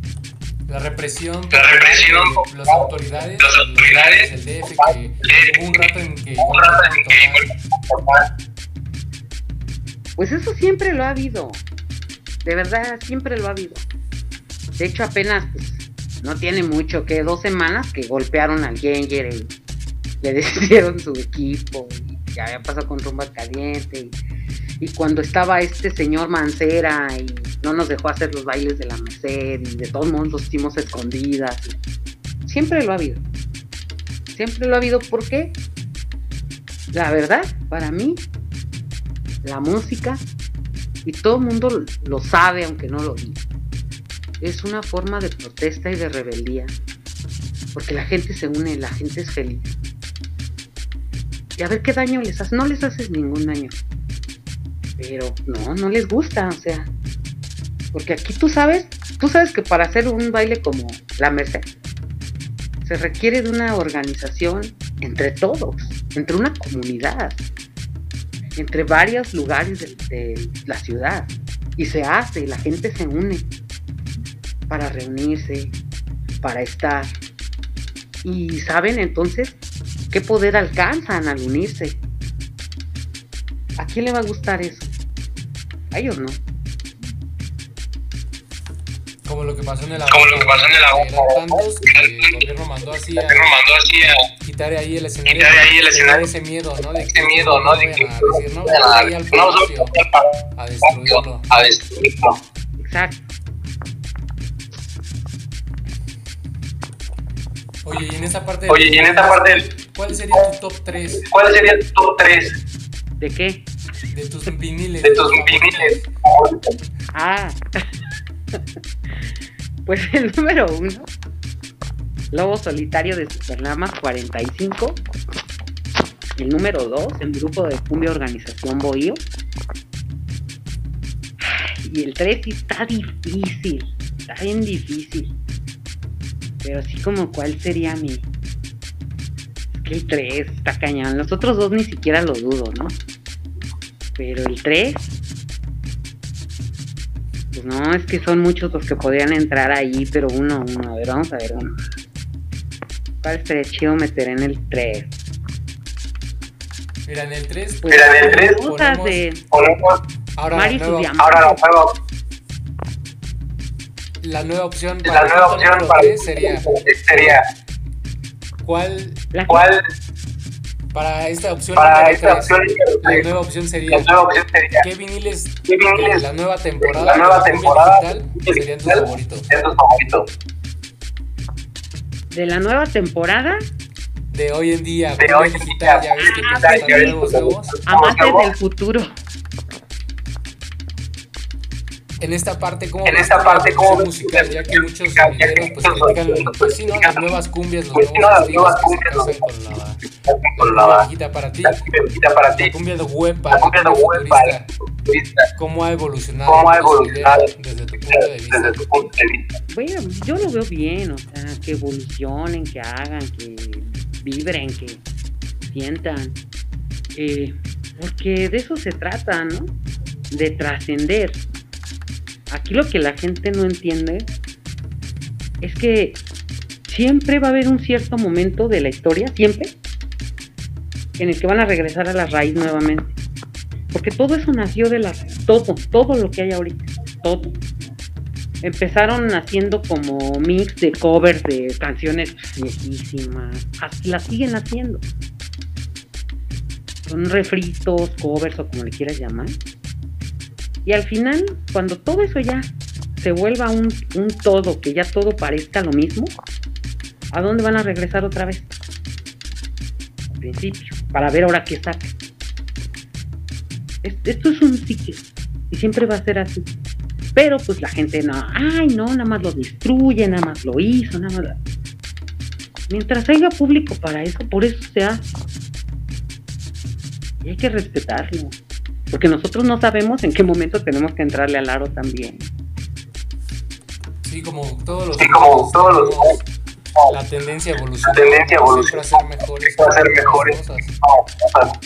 La represión, La represión de las autoridades, las autoridades, el DF, que hubo un rato en que un rato en que Pues eso siempre lo ha habido. De verdad, siempre lo ha habido. De hecho, apenas, pues, no tiene mucho que dos semanas que golpearon al Genger y le deshicieron su equipo. Y ya había pasado con Rumba Caliente. Y, cuando estaba este señor Mancera y no nos dejó hacer los bailes de la Merced y de todos modos los hicimos escondidas. siempre lo ha habido. Siempre lo ha habido. ¿Por qué? La verdad, para mí, la música, y todo el mundo lo sabe aunque no lo diga, es una forma de protesta y de rebeldía, porque la gente se une, la gente es feliz. Y a ver qué daño les haces, no les haces ningún daño, pero no, no les gusta, o sea, porque aquí tú sabes, tú sabes que para hacer un baile como la Merced, se requiere de una organización entre todos, entre una comunidad entre varios lugares de, de la ciudad y se hace, la gente se une para reunirse, para estar. Y saben entonces qué poder alcanzan al unirse. ¿A quién le va a gustar eso? A ellos no. como lo que pasó en el Como lo que pasó en el Eran Agua. tantos que el gobierno mandó así a quitar ahí el escenario. Quitar ahí el escenario. ese miedo, ¿no? De que ese miedo, ¿no? De que no, a destruirlo. a destruirlo. Exacto. Oye, y en esa parte. Oye, y en esta parte, ¿Cuál sería tu top 3 ¿cuál sería tu top 3 ¿De qué? de tus viniles? de tus viniles? Ah. pues el número uno. Lobo Solitario de Superlamas 45. El número 2, el grupo de cumbia organización Bohío. Y el 3 sí está difícil. Está bien difícil. Pero así como cuál sería mi. Es que el 3 está cañón. Los otros dos ni siquiera lo dudo, ¿no? Pero el 3. Pues no, es que son muchos los que podrían entrar ahí, pero uno, uno. A ver, vamos a ver uno. ¿Cuál estaría chido meter en el 3? Mira, en el 3. Pues, Mira, en el tres cosas de Ponemos Ahora, Mari nueva, diamantes. ahora nueva, la nueva opción la para el nueva opción para tres sería: sería ¿Cuál la- ¿cuál para esta opción? para esta tres, opción La nueva opción sería: la nueva opción sería ¿Qué viniles ¿Qué viniles de la nueva temporada? la nueva temporada digital cumbia serían tus digital favoritos? es tu favorito de la nueva temporada, De hoy en día, De hoy en digital, día. ya ves que Ah, nuevos, nuevos. amantes del futuro. En esta parte, ¿cómo En esta parte, ¿cómo evolución ves musical? Ya que muchos musical, ya que videos pues critican, pues sí, ¿no? Las nuevas cumbias, los pues, nuevos las estilos nuevas que se cumbias, casan con la, con la la viejita para ti. la viejita para ti La cumbia de web la cumbia futurista. ¿Cómo ha evolucionado? cómo ha evolucionado desde tu punto de vista? desde tu punto de vista Bueno, yo lo veo bien, o sea, que evolucionen, que hagan, que vibren, que sientan. Eh, porque de eso se trata, ¿no? De trascender. Aquí lo que la gente no entiende es que siempre va a haber un cierto momento de la historia, siempre, en el que van a regresar a la raíz nuevamente. Porque todo eso nació de la... Todo, todo lo que hay ahorita, todo empezaron haciendo como mix de covers de canciones viejísimas, las siguen haciendo. son refritos, covers o como le quieras llamar. Y al final, cuando todo eso ya se vuelva un, un todo, que ya todo parezca lo mismo, ¿a dónde van a regresar otra vez? Al principio, para ver ahora qué saca. Es- Esto es un ciclo y siempre va a ser así. Pero pues la gente no, ay no, nada más lo destruye, nada más lo hizo, nada más. Mientras haya público para eso, por eso se hace. Y hay que respetarlo. Porque nosotros no sabemos en qué momento tenemos que entrarle al aro también. Sí, como todos los Sí, como todos los- la tendencia evolucionar. tendencia Siempre a ser mejores. A ser mejores. cosas.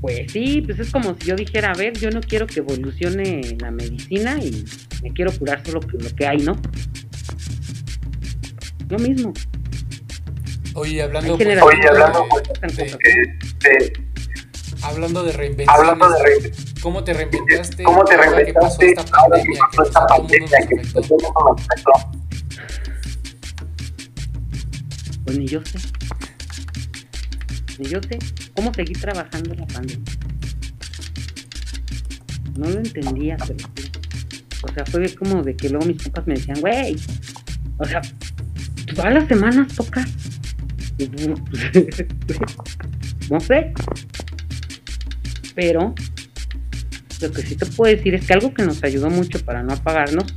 Pues sí, pues es como si yo dijera, a ver, yo no quiero que evolucione la medicina y me quiero curar solo con lo que hay, ¿no? Lo mismo. Oye, hablando, pues, Oye, hablando, de- pues, de- hablando de re- ¿cómo te reinventaste? ¿Cómo te reinventaste esta ahora que pasó esta pandemia que mundo nos afectó? Pues ni yo sé. Ni yo sé cómo seguir trabajando la pandemia. No lo entendía, pero sí. O sea, fue como de que luego mis compas me decían, güey, o sea, todas las semanas toca. Y, no sé. Pero lo que sí te puedo decir es que algo que nos ayudó mucho para no apagarnos,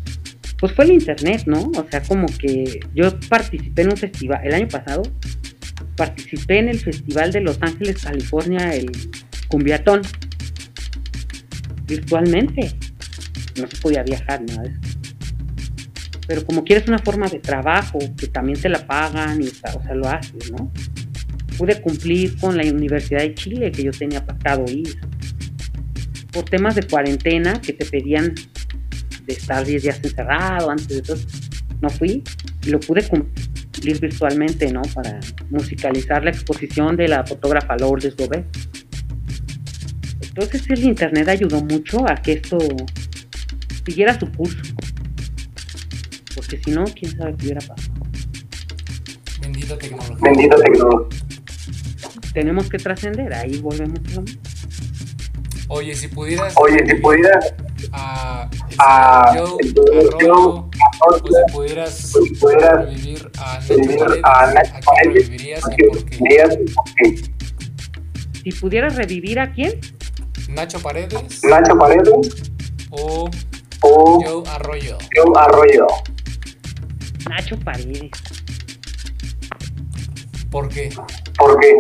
pues fue el internet, ¿no? O sea, como que yo participé en un festival, el año pasado, participé en el festival de Los Ángeles, California, el Cumbiatón, virtualmente. No se podía viajar, nada de eso. Pero como quieres una forma de trabajo, que también te la pagan, y, o sea, lo haces, ¿no? Pude cumplir con la Universidad de Chile, que yo tenía pactado ir. Por temas de cuarentena, que te pedían de estar 10 días encerrado antes de todo, no fui y lo pude cumplir virtualmente, ¿no? Para musicalizar la exposición de la fotógrafa Lourdes Gobet. Entonces el internet ayudó mucho a que esto siguiera su curso. Porque si no, quién sabe qué hubiera pasado. Bendita tecnología. Bendita tecnología. Tenemos que trascender, ahí volvemos a lo mismo. Oye, si pudieras. Oye, si pudieras A. a el señor el Joe señor Arroyo, Joe o Arroyo, si pudieras si pudieras revivir a Nacho Paredes, a ¿a Nacho quién revivirías ¿a y por qué? Si pudieras revivir a quién, Nacho Paredes Nacho Paredes o o Joe Arroyo. Joe Arroyo. Nacho Paredes. ¿Por qué? ¿Por qué?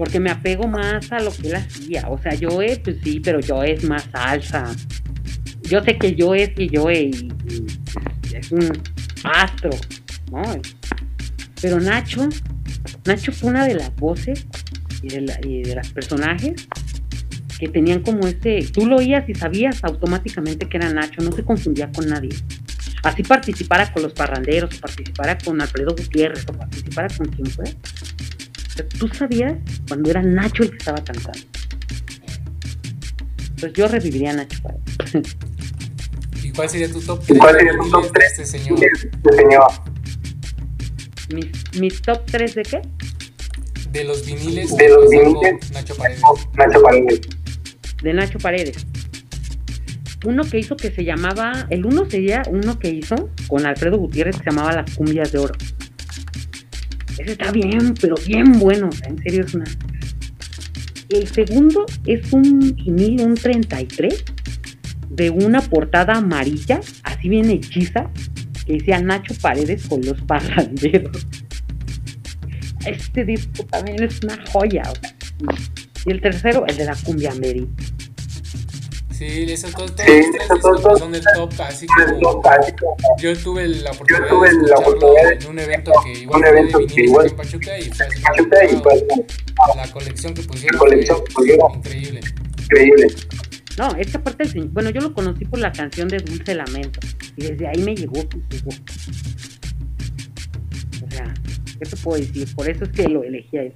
Porque me apego más a lo que él hacía. O sea, Joe, pues sí, pero Joe es más salsa. Yo sé que Joe es que Joe y, y es un astro, ¿no? Pero Nacho, Nacho fue una de las voces y de, la- las personajes que tenían como ese, tú lo oías y sabías automáticamente que era Nacho, no se confundía con nadie. Así participara con los parranderos, participara con Alfredo Gutiérrez, participara con quien fuera. O sea, tú sabías cuando era Nacho el que estaba cantando. Pues yo reviviría a Nacho Paredes. ¿Y cuál sería tu top ¿Y 3 cuál sería tu top de tres? este señor? Este señor. ¿Mis, mis top 3 de qué? De los viniles, De los pues, viniles. Nacho Paredes. Nacho Paredes. De Nacho Paredes. Uno que hizo que se llamaba, el uno sería uno que hizo con Alfredo Gutiérrez que se llamaba Las Cumbias de Oro. Ese está bien, pero bien bueno, en serio es una... El segundo es un un 33, de una portada amarilla, así bien hechiza, que decía Nacho Paredes con los parranderos. Este disco también es una joya. Y el tercero, el de la cumbia Mary. Sí, esos todos, todos Sí, esos discos dos- son del top, así como yo tuve la oportunidad, tuve de la escucharlo oportunidad en un evento que igual un fue de evento que viniles igual- aquí en Pachuca y fue así Pachuca y wow, pues, la colección que pusieron La colección fue que pusieron. increíble. increíble. No, esta parte del señor. Bueno, yo lo conocí por la canción de Dulce Lamento. Y desde ahí me llegó. O sea, ¿qué te puedo decir? Por eso es que lo elegí a él.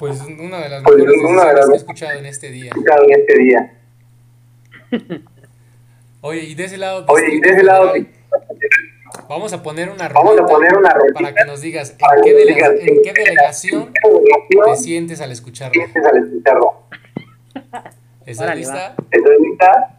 Pues una de las Pues, mejores de las- que he escuchado en este día. Escuchado en este día. Oye, y de ese lado, Oye, y de ese lado, vamos a poner una vamos a poner una para que nos digas en para qué, que nos dele- digas en qué delegación te sientes al escucharlo? sientes al escucharlo? ¿Estás lista? ¿Estás lista?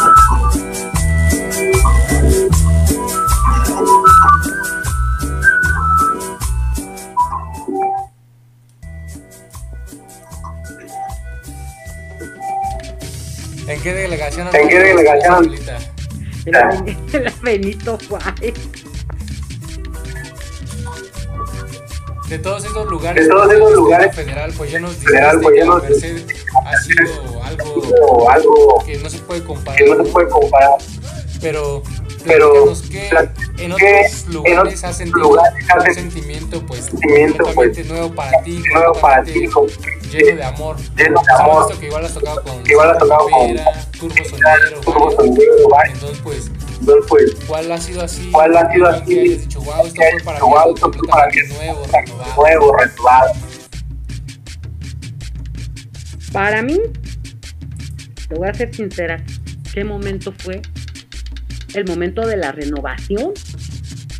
¿En qué delegación ¿En qué delegación? Ben- el Benito Juárez. De todos esos lugares, De todos esos lugares federal, pues ya nos federal, dijiste pues ya que la nos- Merced ha sido algo O algo que no se puede comparar, que no se puede comparar. pero Pero, que en otros en lugares otros has sentido un sentimiento pues sentimiento, pues, completamente nuevo para ti, nuevo para ti, lleno de amor. lleno de amor. que igual has tocado con Que igual has tocado con- Turbo Sonidero, Turbo varios. Entonces pues, Entonces, pues, ¿cuál ha sido así? ¿Cuál ha sido así? Que hayas dicho, wow, esto fue para mí Wow, algo esto fue para mí completamente nuevo, renovado. nuevo, renovado. Para mí, te voy a ser sincera, ¿qué momento fue? El momento de la renovación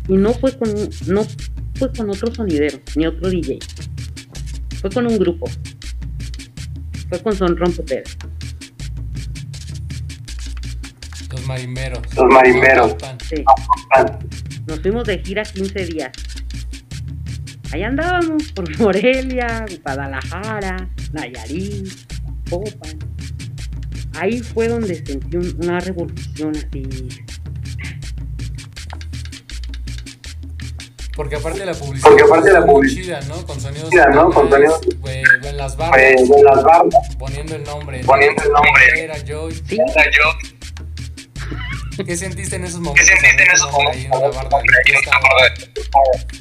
y no fue con no fue con otro sonidero ni otro DJ. Fue con un grupo. Fue con Son Rompe Pérez. Los marimeros. Los marimeros. Pan. Sí. Nos fuimos de gira 15 días. Ahí andábamos por Morelia, Guadalajara, Nayarit, Popan. Ahí fue donde sentí un- una revolución así. Porque aparte de la publicidad, Porque aparte de la publicidad, chida, ¿no? Con sonidos chida, ¿no? Con sonidos- en las barras, Pues, en las barras, poniendo el nombre. Poniendo el nombre. Era Joy. Sí, ¿Qué sentiste en esos momentos? ¿qué sentiste en Ahí esos momentos? en una barra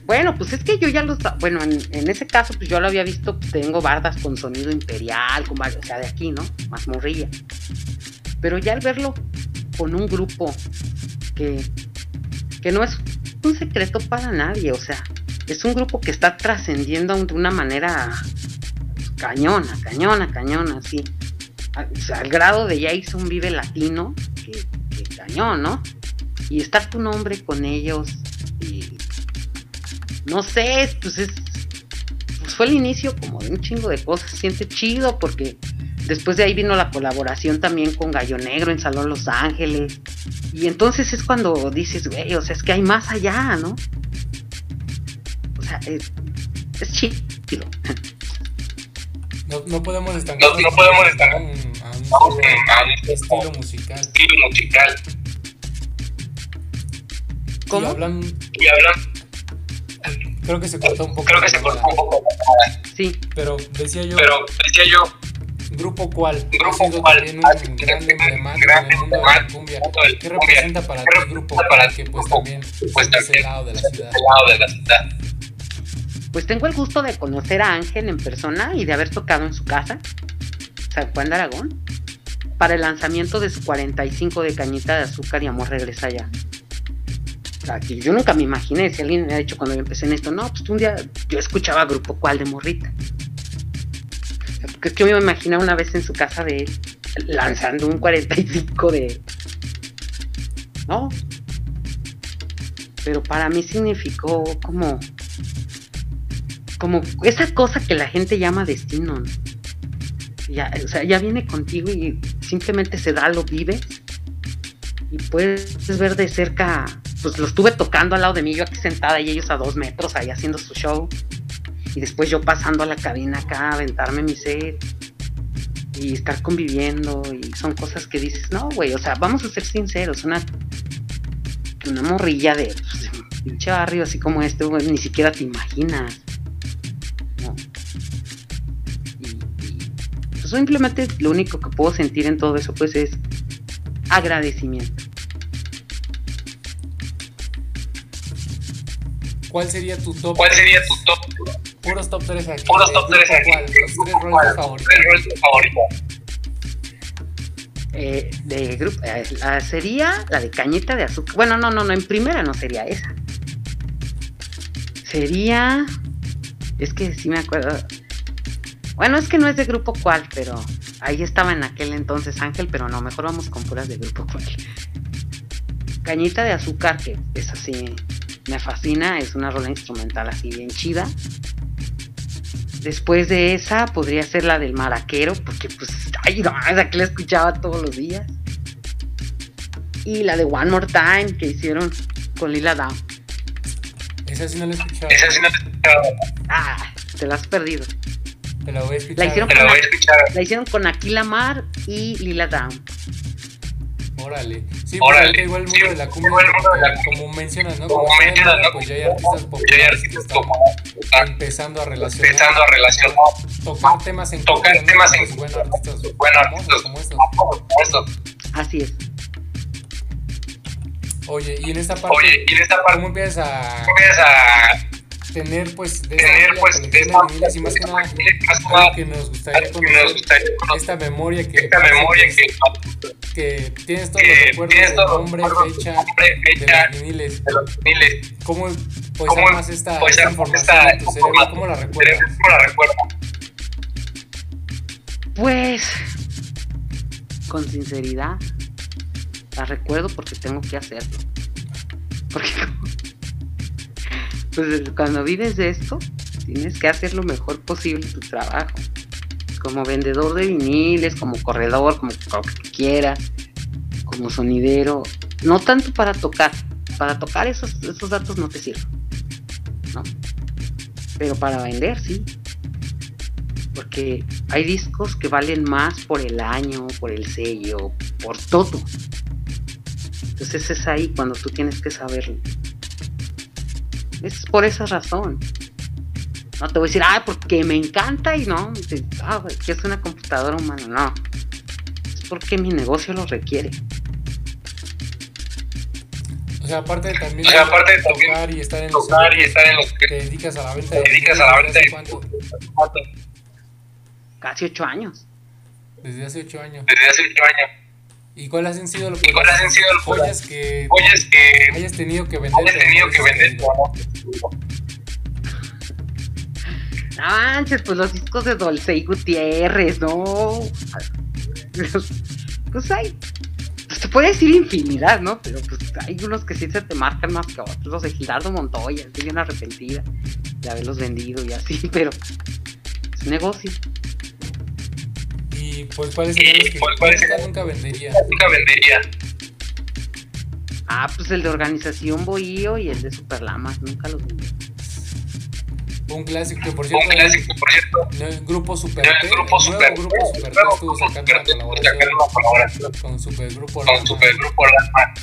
bueno, pues es que yo ya lo sa- bueno, en, en ese caso, pues yo lo había visto, pues, tengo bardas con sonido imperial, con varios, o sea, de aquí, ¿no? Más morrilla. Pero ya al verlo con un grupo que, que no es un secreto para nadie, o sea, es un grupo que está trascendiendo de una manera cañona, cañona, cañona, así. O sea, al grado de ya hizo un vive latino, que, que cañón, ¿no? Y estar tu nombre con ellos, y no sé, pues es. Pues fue el inicio como de un chingo de cosas, siente chido porque después de ahí vino la colaboración también con Gallo Negro en Salón Los Ángeles. Y entonces es cuando dices, güey, o sea, es que hay más allá, ¿no? O sea, es, es chido. No, no podemos estancarnos No- no podemos a un, a un solo a un estilo musical. estilo musical. ¿Cómo? Y hablan, Y hablan, creo que se cortó un poco. creo que se cortó un poco, Sí, Pero decía yo, pero decía yo, ¿grupo cuál? Grupo ha sido cuál, también un sido gran emblemático en el mundo de la cumbia. ¿Qué cumbia. representa para ¿Qué ti representa grupo? para Que pues Grupo? también Pues es ese lado de la ciudad. este lado de la ciudad. pues tengo el gusto de conocer a Ángel en persona y de haber tocado en su casa, San Juan de Aragón, para el lanzamiento de su 45 de cañita de azúcar y amor regresa ya. Que yo nunca me imaginé, si alguien me ha dicho cuando yo empecé en esto, no, pues un día yo escuchaba grupo cual de morrita. Sea, es que yo me imaginaba una vez en su casa de él, lanzando un 45 de... No. Pero para mí significó como como esa cosa que la gente llama destino, ¿no? Ya, o sea, ya viene contigo y simplemente se da, lo vives y puedes ver de cerca, pues lo estuve tocando al lado de mí, yo aquí sentada y ellos a dos metros ahí haciendo su show y después yo pasando a la cabina acá, a aventarme mi set y estar conviviendo y son cosas que dices, no, güey, o sea, vamos a ser sinceros, una, una morrilla de, pues, de un pinche barrio así como este, güey, ni siquiera te imaginas. ¿no? Y, y, pues simplemente lo único que puedo sentir en todo eso pues es agradecimiento. ¿Cuál sería tu top? ¿Cuál sería tu top? Puros top 3 aquí. Puros de top grupo 3 aquí. cuál, Los tres roles favoritos. ¿Tres roles favoritos? Eh, de grupo, eh, sería la de cañita de azúcar. Bueno, no, no, no, en primera no sería esa. sería. Es que sí me acuerdo. Bueno, es que no es de grupo cual, pero ahí estaba en aquel entonces Ángel, pero no, mejor vamos con puras de grupo cual. Cañita de azúcar, que es así, me fascina, es una rola instrumental así bien chida. Después de esa podría ser la del maraquero, porque pues, ay, no, esa que la escuchaba todos los días. Y la de One More Time que hicieron con Lila Down. Esa sí no la he escuchado. Esa sí no te he escuchado. Ah, te la has perdido. Te la voy a escuchar. La hicieron Te la voy a escuchar. La hicieron con Aquila Mar y Lila Down. Órale. Sí, Órale. porque igual el mundo Sí, de la cumbia, la como mencionas, ¿no? Como de mencionas, ¿no? Pues ya hay artistas Ya hay populares que artistas están como están empezando a relacionar. empezando a relacionar Tocar temas en Tocar cumbia, ¿no? temas en Pues, bueno, artistas bueno, artistas como estos. como estos. Así es. Oye, y en esta parte, Oye, y en esta parte ¿cómo empiezas a empiezas a tener, pues, de tener esta pues esta y más que nada, más que algo nada que nos gustaría nos conocer, gustaría conocer, esta memoria que, esta memoria que que tienes todos los recuerdos tienes de nombre, fecha, de los viniles. de los viniles. ¿Cómo pues ¿Cómo armas esta, pues esta información esta en tu cerebro? ¿Cómo la recuerdas? ¿Cómo la recuerdas? Pues, con sinceridad, la recuerdo porque tengo que hacerlo. Porque, pues cuando vives de esto, tienes que hacer lo mejor posible tu trabajo. Como vendedor de viniles, como corredor, como lo que quieras, como sonidero. No tanto para tocar. Para tocar esos, esos datos no te sirven. ¿no? Pero para vender, sí porque hay discos que valen más por el año, por el sello, por todo. Entonces es ahí cuando tú tienes que saberlo. Es por esa razón. No te voy a decir, ah, porque me encanta y no, te- ah, que es una computadora humana. No. Es porque mi negocio lo requiere. O sea, aparte de también, O sea, aparte de también tocar y estar en los Tocar y eventos, estar en los te dedicas a la venta de Te dedicas a la venta de- cuánto? Casi ocho años. Desde hace ocho años. desde hace ocho años. ¿Y cuáles han sido los ¿Y cuáles han sido los- joyas que hayas tenido que vender? hayas tenido que vender. No manches, pues los discos de Dolce y Gutiérrez, no. Pues hay. Pues te puede decir infinidad, ¿no? Pero pues hay unos que sí se te marcan más que otros. Los de Girardo Montoya, estoy bien arrepentida de haberlos vendido y así, pero es negocio. Y pues cuáles serían los que ¿cuáles nunca, vendería. Nunca vendería. Ah, pues el de Organización Bohío y el de Superlamas, nunca los vendí. Un clásico que por cierto, Un clásico, por cierto. no, el grupo Super El T, grupo el Super nuevo grupo Super nuevo estuvo una colaboración sacando una colaboración con Supergrupo con Lama. Supergrupo Lama.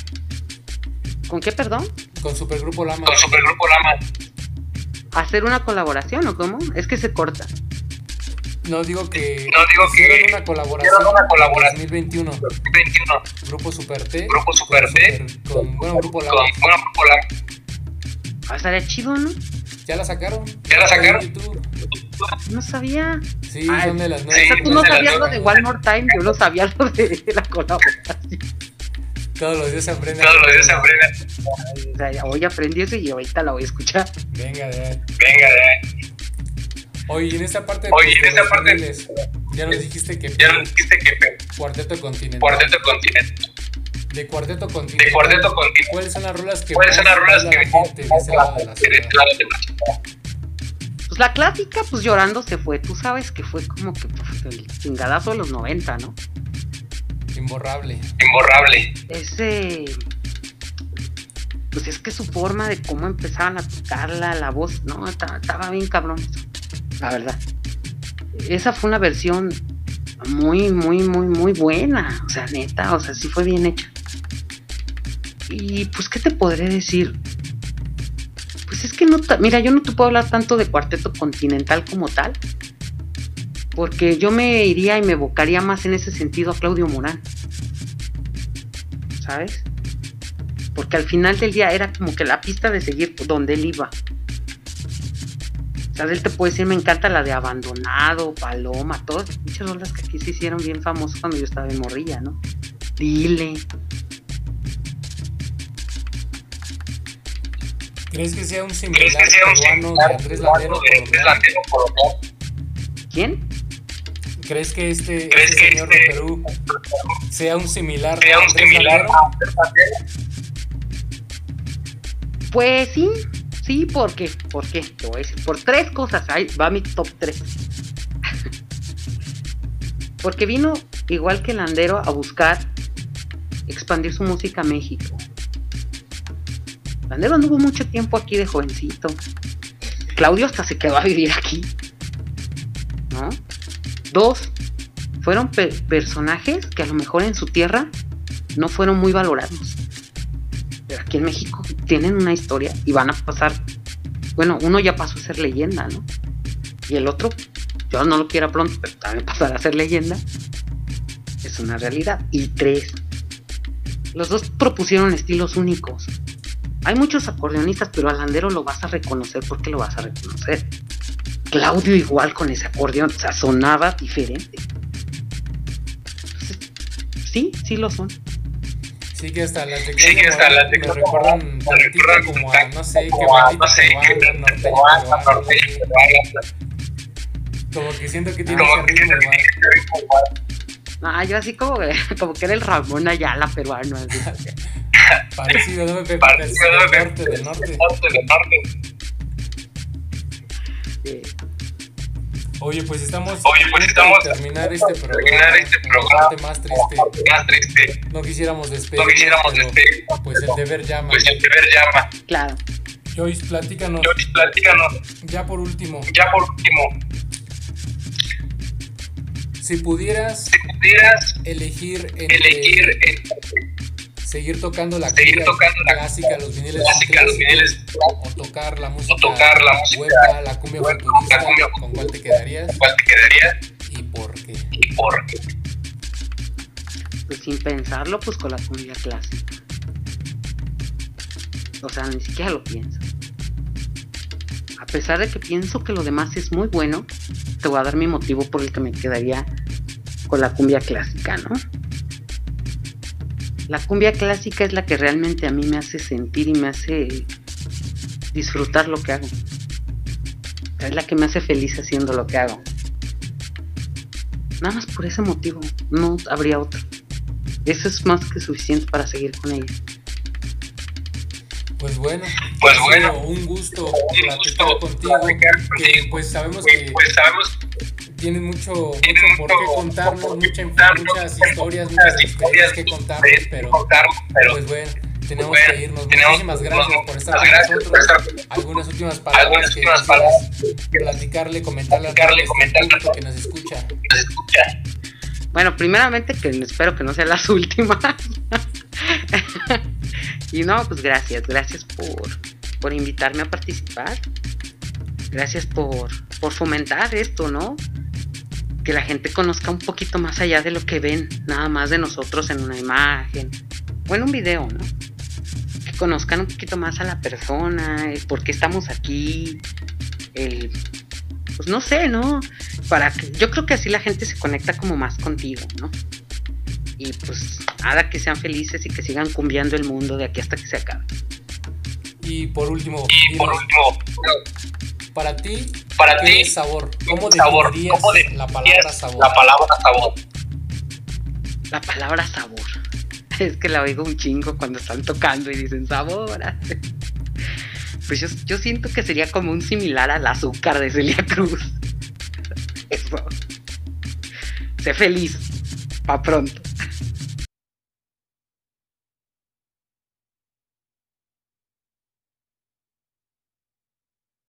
¿Con qué, perdón? Con Supergrupo Lama. Con Supergrupo Lama. ¿Hacer una colaboración o cómo? Es que se corta. No digo que No digo hicieron que una colaboración una colaboración. en 2021. 21. Grupo Super T. Grupo Super con T. Super- con bueno, Grupo Con Lama. bueno, Grupo Lama. Ah, estaría chido, ¿no? Ya la sacaron. ¿Ya la sacaron? No sabía. Sí, Ay, son de las O nuevas. sea, tú no sabías lo de One More Time, yo no sabía lo de la colaboración. Todos los días se aprende. Todos los días se aprenden. O sea, hoy aprendí eso y ahorita la voy a escuchar. Venga, de ahí. Venga, de ahí. Oye, en esta parte Oye, pues, en de esta parte- ya nos dijiste que Ya nos dijiste que Cuarteto Continental. Cuarteto Continente. De Cuarteto Continental. De Cuarteto Continente. ¿Cuáles son las rolas que ¿Cuáles son las rolas que gente de ese lado de la de ciudad? lado de la ciudad? Pues la clásica, pues llorando se fue. Tú sabes que fue como que pues, el chingadazo de los 90, ¿no? Imborrable. Imborrable. Ese. Pues es que su forma de cómo empezaban a tocarla, la voz, no, estaba, estaba bien cabrón eso, la verdad. Esa fue una versión muy, muy, muy, muy buena. O sea, neta, o sea, sí fue bien hecha. Y pues, ¿qué te podré decir? Pues es que no, mira, yo no te puedo hablar tanto de cuarteto continental como tal, porque yo me iría y me evocaría más en ese sentido a Claudio Morán. ¿Sabes? Porque al final del día era como que la pista de seguir donde él iba. Sea, él te puede decir, me encanta la de Abandonado, Paloma, todas muchas rolas que aquí se hicieron bien famosas cuando yo estaba en Morrilla, ¿no? Dile. ¿Crees que sea un ¿Crees similar que sea un peruano de similar Andrés Landero de Andrés colombiano? Landero colombiano? ¿Quién? ¿Crees que este, ¿Crees este que señor de este Perú sea un similar sea un Andrés similar Landero? a Andrés Landero? Pues sí, sí, ¿por qué? ¿Por qué? Te voy a decir, por tres cosas, ahí va mi top 3. Porque vino, igual que Landero, a buscar expandir su música a México. Landero anduvo mucho tiempo aquí de jovencito. Claudio hasta se quedó a vivir aquí. ¿No? Dos, fueron pe- personajes que a lo mejor en su tierra no fueron muy valorados. Pero aquí en México tienen una historia y van a pasar. Bueno, uno ya pasó a ser leyenda, ¿no? Y el otro, yo no lo quiera pronto, pero también pasará a ser leyenda. Es una realidad. Y tres, los dos propusieron estilos únicos. Hay muchos acordeonistas, pero a Landero lo vas a reconocer porque lo vas a reconocer. Claudio igual con ese acordeón, o sea, sonaba diferente. Entonces, sí, sí lo son. Sí, que hasta las de Sí, que hasta las de me recuerdan me recuerdan como a, no sé, que como a, no sé, sí. peruana. Como que siento que tiene Como ese que ritmo igual. Ah, yo así como, como que era el Ramón Ayala peruano. así. Parecido, ¿no? Pepe? Parecido, Del norte, del norte. Norte, del norte. Eh, Oye, pues estamos Oye, pues estamos terminar este programa. terminar este programa. parte más triste. Más triste. No quisiéramos No despedirnos, quisiéramos despedir. pues el deber llama. Pues el deber llama. claro. Joyce, platícanos, Johnny, platícanos. ya por último, Ya por último, si pudieras si pudieras elegir entre elegir eh, seguir tocando la Seguir cumbia tocando la clásica, los viniles clásica, los viniles o tocar la música, tocar la música huepa, la cumbia futurista, la cumbia ¿con cuál te quedarías ¿cuál te quedaría y por qué? y por qué? Pues sin pensarlo, pues con la cumbia clásica. O sea, ni siquiera lo pienso. A pesar de que pienso que lo demás es muy bueno, te voy a dar mi motivo por el que me quedaría con la cumbia clásica, ¿no? La cumbia clásica es la que realmente a mí me hace sentir y me hace disfrutar lo que hago. Es la que me hace feliz haciendo lo que hago. Nada más por ese motivo, no habría otro. Eso es más que suficiente para seguir con ella. Pues bueno, Pues bueno, un gusto un platicar gusto contigo, platicar que contigo, pues sabemos Pues, que pues sabemos tienes mucho, mucho por qué contarnos, mucha, muchas historias, muchas historias que contarnos, pero pues bueno, tenemos bueno, que irnos. tenemos- Muchísimas gracias por estar con nosotros. Algunas últimas palabras que platicarle, comentarle al público que nos escucha. nos escucha. Bueno, primeramente que espero que no sean las últimas. y no, pues gracias, gracias por, por invitarme a participar. Gracias por, por fomentar esto, ¿no? Que la gente conozca un poquito más allá de lo que ven, nada más de nosotros en una imagen o en un video, ¿no? Que conozcan un poquito más a la persona, el por qué estamos aquí, el, pues no sé, ¿no? Para que, yo creo que así la gente se conecta como más contigo, ¿no? Y pues nada, que sean felices y que sigan cumbiando el mundo de aquí hasta que se acabe. Y por último, Y por último, para ti, para ¿qué ti, es sabor? ¿Cómo sabor, definirías ¿cómo la palabra sabor? la palabra sabor? La palabra sabor. Es que la oigo un chingo cuando están tocando y dicen sabor. Pues yo, yo siento que sería como un similar al azúcar de Celia Cruz. Eso. Sé feliz. Pa' pronto.